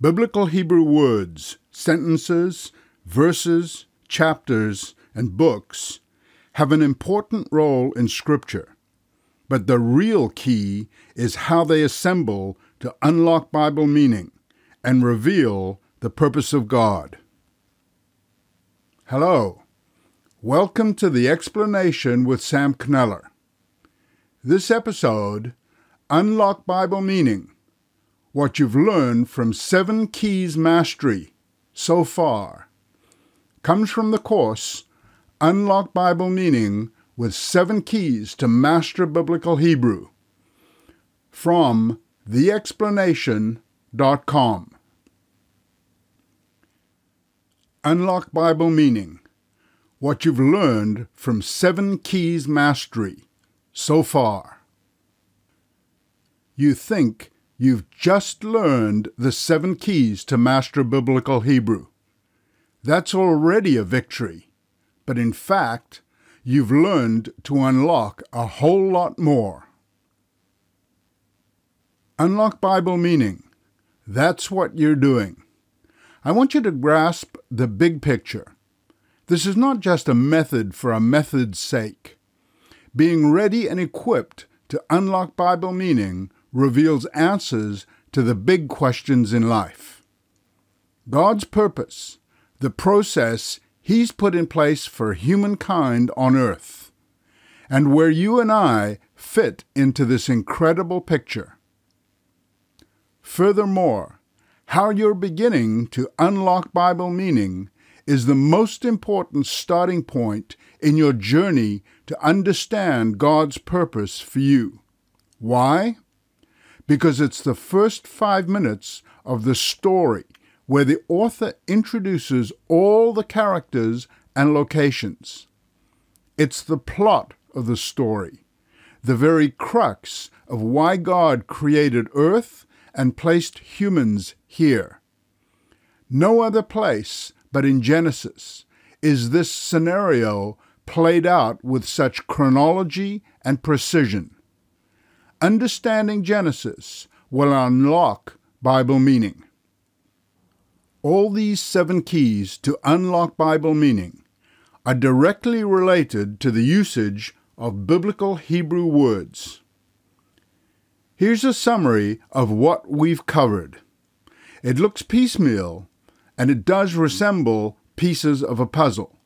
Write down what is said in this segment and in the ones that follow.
Biblical Hebrew words, sentences, verses, chapters, and books have an important role in Scripture, but the real key is how they assemble to unlock Bible meaning and reveal the purpose of God. Hello. Welcome to the explanation with Sam Kneller. This episode, Unlock Bible Meaning What You've Learned from Seven Keys Mastery so far, comes from the course Unlock Bible Meaning with Seven Keys to Master Biblical Hebrew from theexplanation.com. Unlock Bible Meaning What You've Learned from Seven Keys Mastery so far. You think you've just learned the seven keys to master biblical Hebrew. That's already a victory, but in fact, you've learned to unlock a whole lot more. Unlock Bible meaning. That's what you're doing. I want you to grasp the big picture. This is not just a method for a method's sake. Being ready and equipped to unlock Bible meaning reveals answers to the big questions in life. God's purpose, the process He's put in place for humankind on earth, and where you and I fit into this incredible picture. Furthermore, how you're beginning to unlock Bible meaning is the most important starting point in your journey to understand God's purpose for you. Why? Because it's the first five minutes of the story where the author introduces all the characters and locations. It's the plot of the story, the very crux of why God created earth and placed humans here. No other place but in Genesis is this scenario played out with such chronology and precision. Understanding Genesis will unlock Bible meaning. All these seven keys to unlock Bible meaning are directly related to the usage of biblical Hebrew words. Here's a summary of what we've covered. It looks piecemeal, and it does resemble pieces of a puzzle.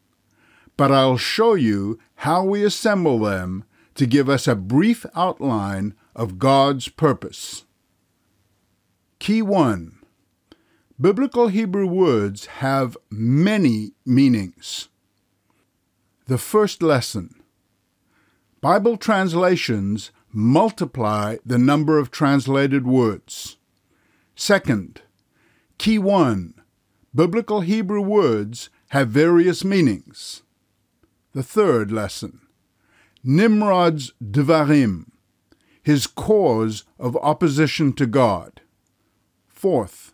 But I'll show you how we assemble them to give us a brief outline of God's purpose. Key 1 Biblical Hebrew words have many meanings. The first lesson Bible translations multiply the number of translated words. Second, Key 1 Biblical Hebrew words have various meanings. The third lesson Nimrod's Devarim, his cause of opposition to God. Fourth,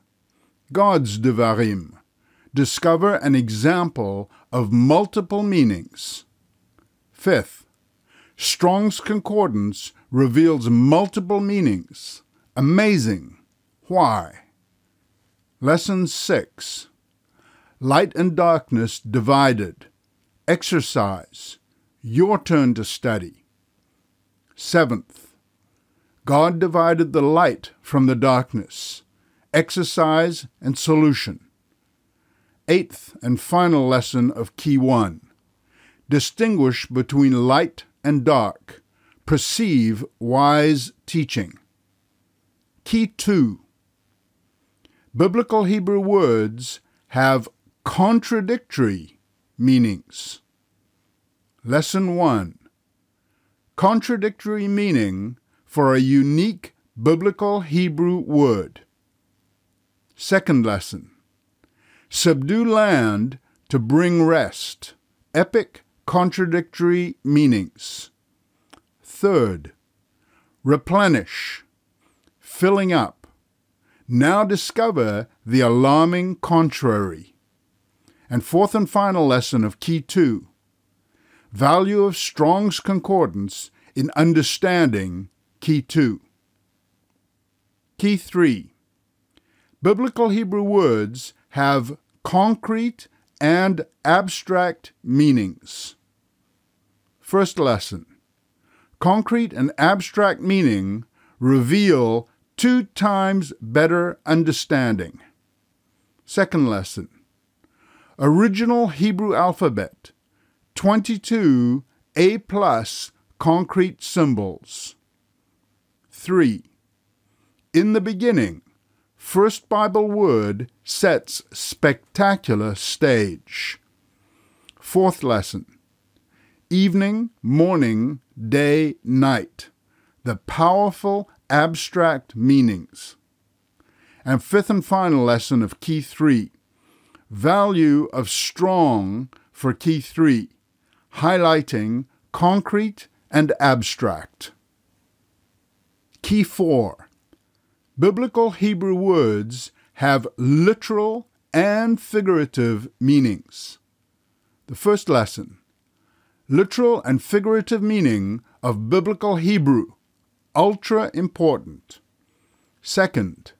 God's Devarim, discover an example of multiple meanings. Fifth, Strong's Concordance reveals multiple meanings. Amazing. Why? Lesson 6 Light and darkness divided. Exercise. Your turn to study. Seventh, God divided the light from the darkness. Exercise and solution. Eighth and final lesson of Key 1 Distinguish between light and dark. Perceive wise teaching. Key 2 Biblical Hebrew words have contradictory meanings. Lesson 1 Contradictory meaning for a unique biblical Hebrew word. Second lesson Subdue land to bring rest. Epic contradictory meanings. Third, replenish, filling up now discover the alarming contrary. And fourth and final lesson of Key 2 Value of Strong's Concordance in Understanding Key 2. Key 3 Biblical Hebrew words have concrete and abstract meanings. First lesson Concrete and abstract meaning reveal two times better understanding. Second lesson Original Hebrew alphabet 22 A plus concrete symbols. 3. In the beginning, First Bible Word sets spectacular stage. Fourth lesson Evening, morning, day, night. The powerful abstract meanings. And fifth and final lesson of Key 3 Value of strong for Key 3, highlighting concrete and abstract. Key 4 Biblical Hebrew words have literal and figurative meanings. The first lesson Literal and figurative meaning of Biblical Hebrew, ultra important. Second,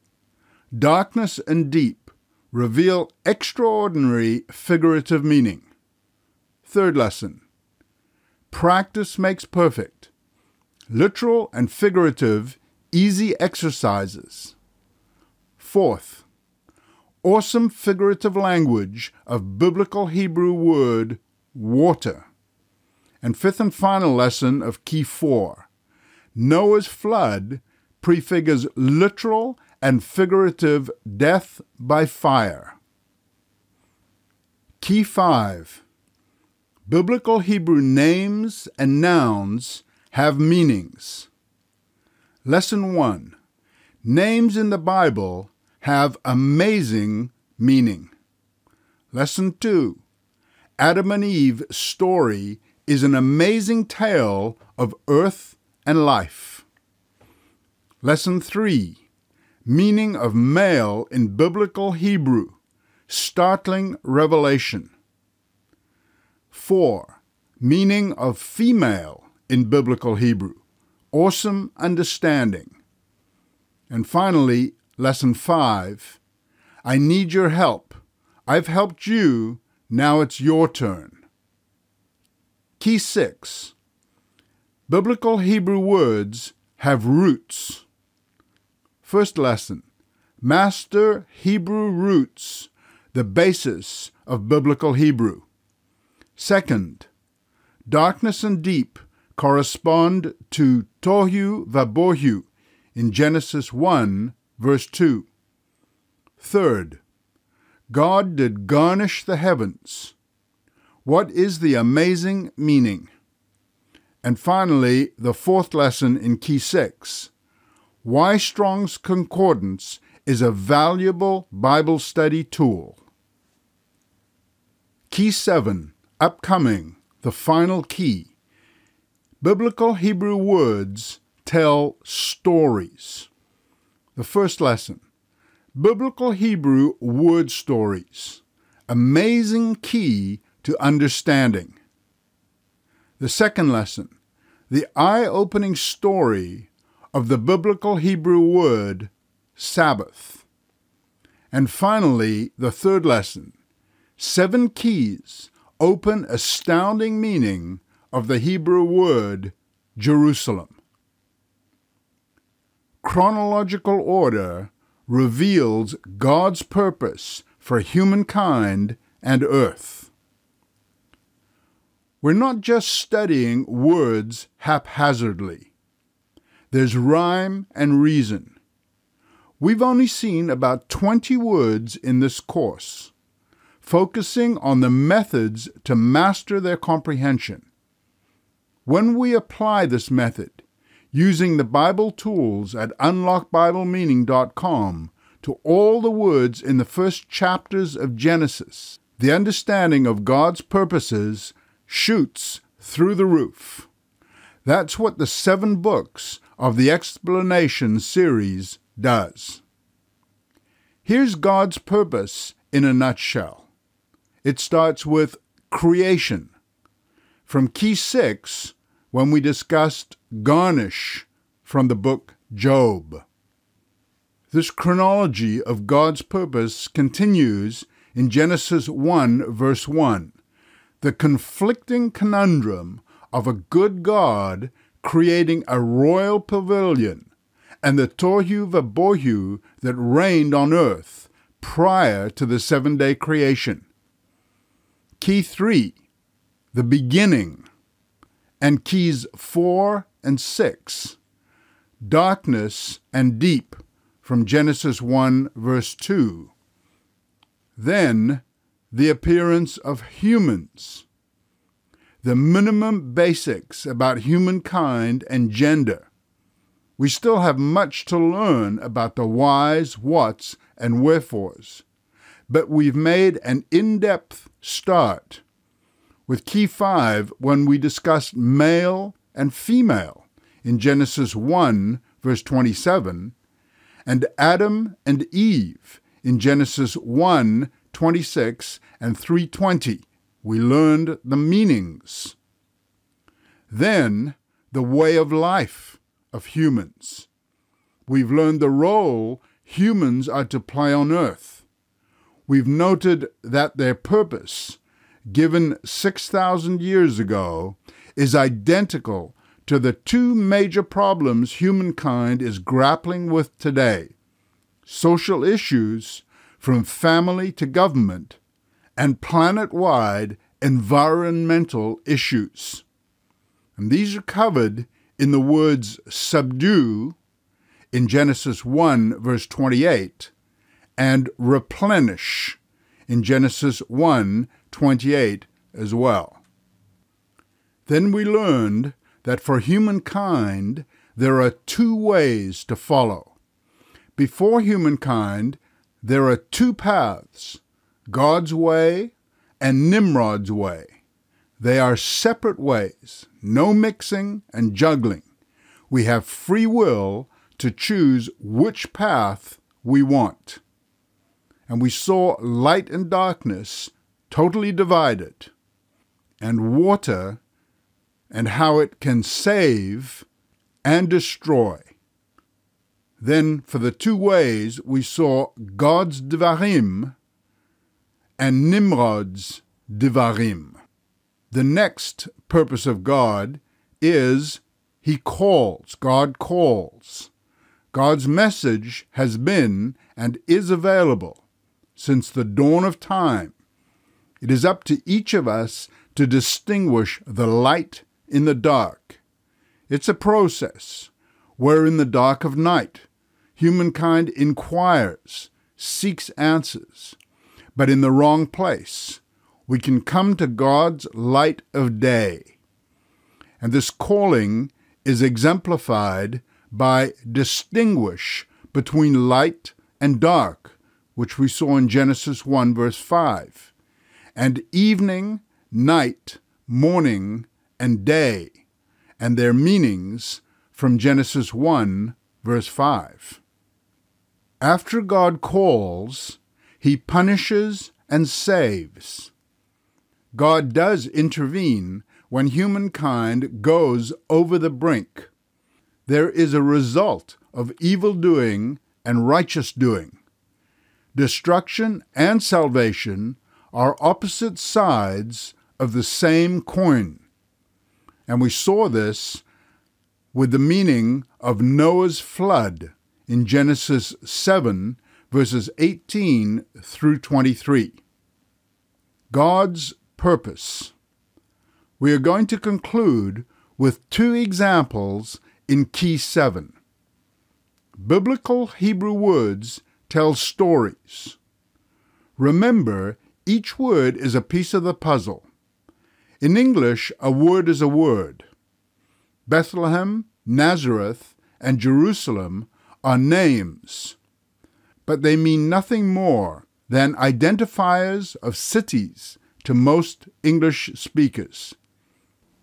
darkness and deep reveal extraordinary figurative meaning. Third lesson Practice makes perfect. Literal and figurative, easy exercises. Fourth, awesome figurative language of biblical Hebrew word water. And fifth and final lesson of Key 4 Noah's flood prefigures literal and figurative death by fire. Key 5 Biblical Hebrew names and nouns have meanings. Lesson 1 Names in the Bible have amazing meaning. Lesson 2 Adam and Eve story is an amazing tale of earth and life. Lesson 3 Meaning of male in Biblical Hebrew Startling revelation. 4. Meaning of female in Biblical Hebrew. Awesome understanding. And finally, Lesson 5 I need your help. I've helped you, now it's your turn. Key 6 Biblical Hebrew words have roots. First lesson Master Hebrew roots, the basis of Biblical Hebrew. Second, darkness and deep correspond to tohu vabohu in Genesis 1, verse 2. Third, God did garnish the heavens. What is the amazing meaning? And finally, the fourth lesson in Key 6 Why Strong's Concordance is a valuable Bible study tool. Key 7 Upcoming, the final key. Biblical Hebrew words tell stories. The first lesson Biblical Hebrew word stories. Amazing key to understanding. The second lesson The eye opening story of the biblical Hebrew word Sabbath. And finally, the third lesson Seven keys open astounding meaning of the Hebrew word Jerusalem. Chronological order reveals God's purpose for humankind and earth. We're not just studying words haphazardly. There's rhyme and reason. We've only seen about 20 words in this course focusing on the methods to master their comprehension. When we apply this method, using the Bible tools at unlockbiblemeaning.com to all the words in the first chapters of Genesis, the understanding of God's purposes shoots through the roof. That's what the seven books of the Explanation series does. Here's God's purpose in a nutshell. It starts with creation. From key six, when we discussed garnish from the book Job. This chronology of God's purpose continues in Genesis 1, verse 1. The conflicting conundrum of a good God creating a royal pavilion and the tohu vabohu that reigned on earth prior to the seven day creation. Key 3, the beginning, and keys 4 and 6, darkness and deep, from Genesis 1, verse 2. Then, the appearance of humans, the minimum basics about humankind and gender. We still have much to learn about the whys, whats, and wherefores, but we've made an in depth start with Key 5 when we discussed male and female in Genesis 1, verse 27, and Adam and Eve in Genesis 1, 26 and 320. We learned the meanings. Then, the way of life of humans. We've learned the role humans are to play on earth. We've noted that their purpose, given 6,000 years ago, is identical to the two major problems humankind is grappling with today social issues, from family to government, and planet wide environmental issues. And these are covered in the words subdue in Genesis 1, verse 28, and replenish in Genesis 1, 28 as well. Then we learned that for humankind there are two ways to follow. Before humankind, there are two paths God's way and Nimrod's way. They are separate ways, no mixing and juggling. We have free will to choose which path we want. And we saw light and darkness totally divided, and water and how it can save and destroy. Then, for the two ways, we saw God's Devarim and Nimrod's Devarim. The next purpose of God is He calls, God calls. God's message has been and is available since the dawn of time. It is up to each of us to distinguish the light in the dark. It's a process where in the dark of night humankind inquires, seeks answers, but in the wrong place. We can come to God's light of day. And this calling is exemplified by distinguish between light and dark, which we saw in Genesis 1, verse 5, and evening, night, morning, and day, and their meanings from Genesis 1, verse 5. After God calls, he punishes and saves. God does intervene when humankind goes over the brink. There is a result of evil doing and righteous doing. Destruction and salvation are opposite sides of the same coin. And we saw this with the meaning of Noah's flood in Genesis 7, verses 18 through 23. God's purpose. We are going to conclude with two examples in Key 7. Biblical Hebrew words tell stories. Remember, each word is a piece of the puzzle. In English, a word is a word. Bethlehem, Nazareth, and Jerusalem are names, but they mean nothing more than identifiers of cities to most English speakers.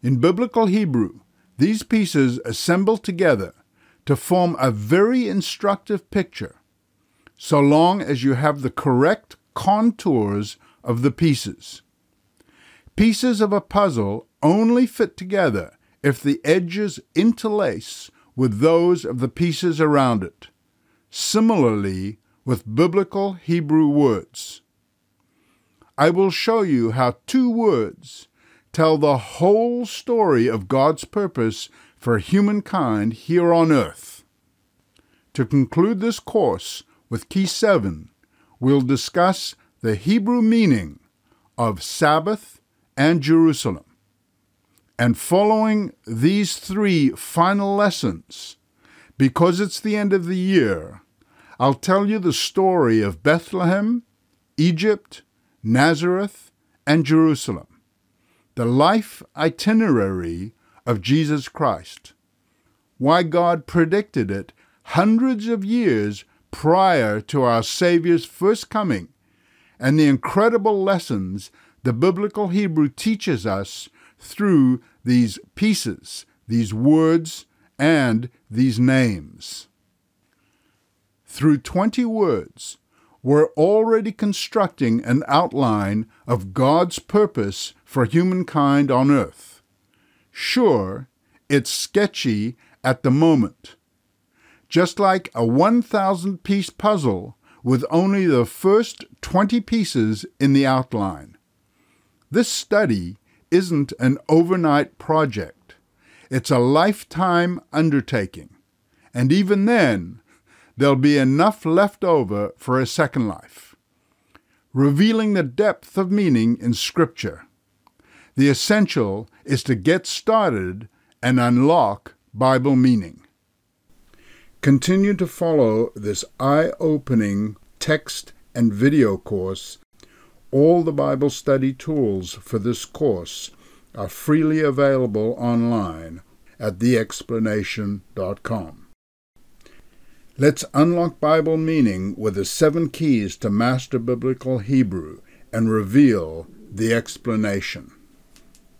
In Biblical Hebrew, these pieces assemble together to form a very instructive picture, so long as you have the correct contours of the pieces. Pieces of a puzzle only fit together if the edges interlace with those of the pieces around it. similarly with biblical Hebrew words. I will show you how two words tell the whole story of God's purpose for humankind here on earth. To conclude this course with Key 7, we'll discuss the Hebrew meaning of Sabbath and Jerusalem. And following these three final lessons, because it's the end of the year, I'll tell you the story of Bethlehem, Egypt, Nazareth, and Jerusalem, the life itinerary of Jesus Christ, why God predicted it hundreds of years prior to our Savior's first coming, and the incredible lessons the biblical Hebrew teaches us through these pieces, these words, and these names. Through 20 words, we're already constructing an outline of God's purpose for humankind on earth. Sure, it's sketchy at the moment. Just like a 1,000 piece puzzle with only the first 20 pieces in the outline. This study isn't an overnight project. It's a lifetime undertaking. And even then, there'll be enough left over for a second life. Revealing the depth of meaning in Scripture. The essential is to get started and unlock Bible meaning. Continue to follow this eye opening text and video course all the Bible study tools for this course are freely available online at theexplanation.com. Let's unlock Bible meaning with the seven keys to master biblical Hebrew and reveal the explanation.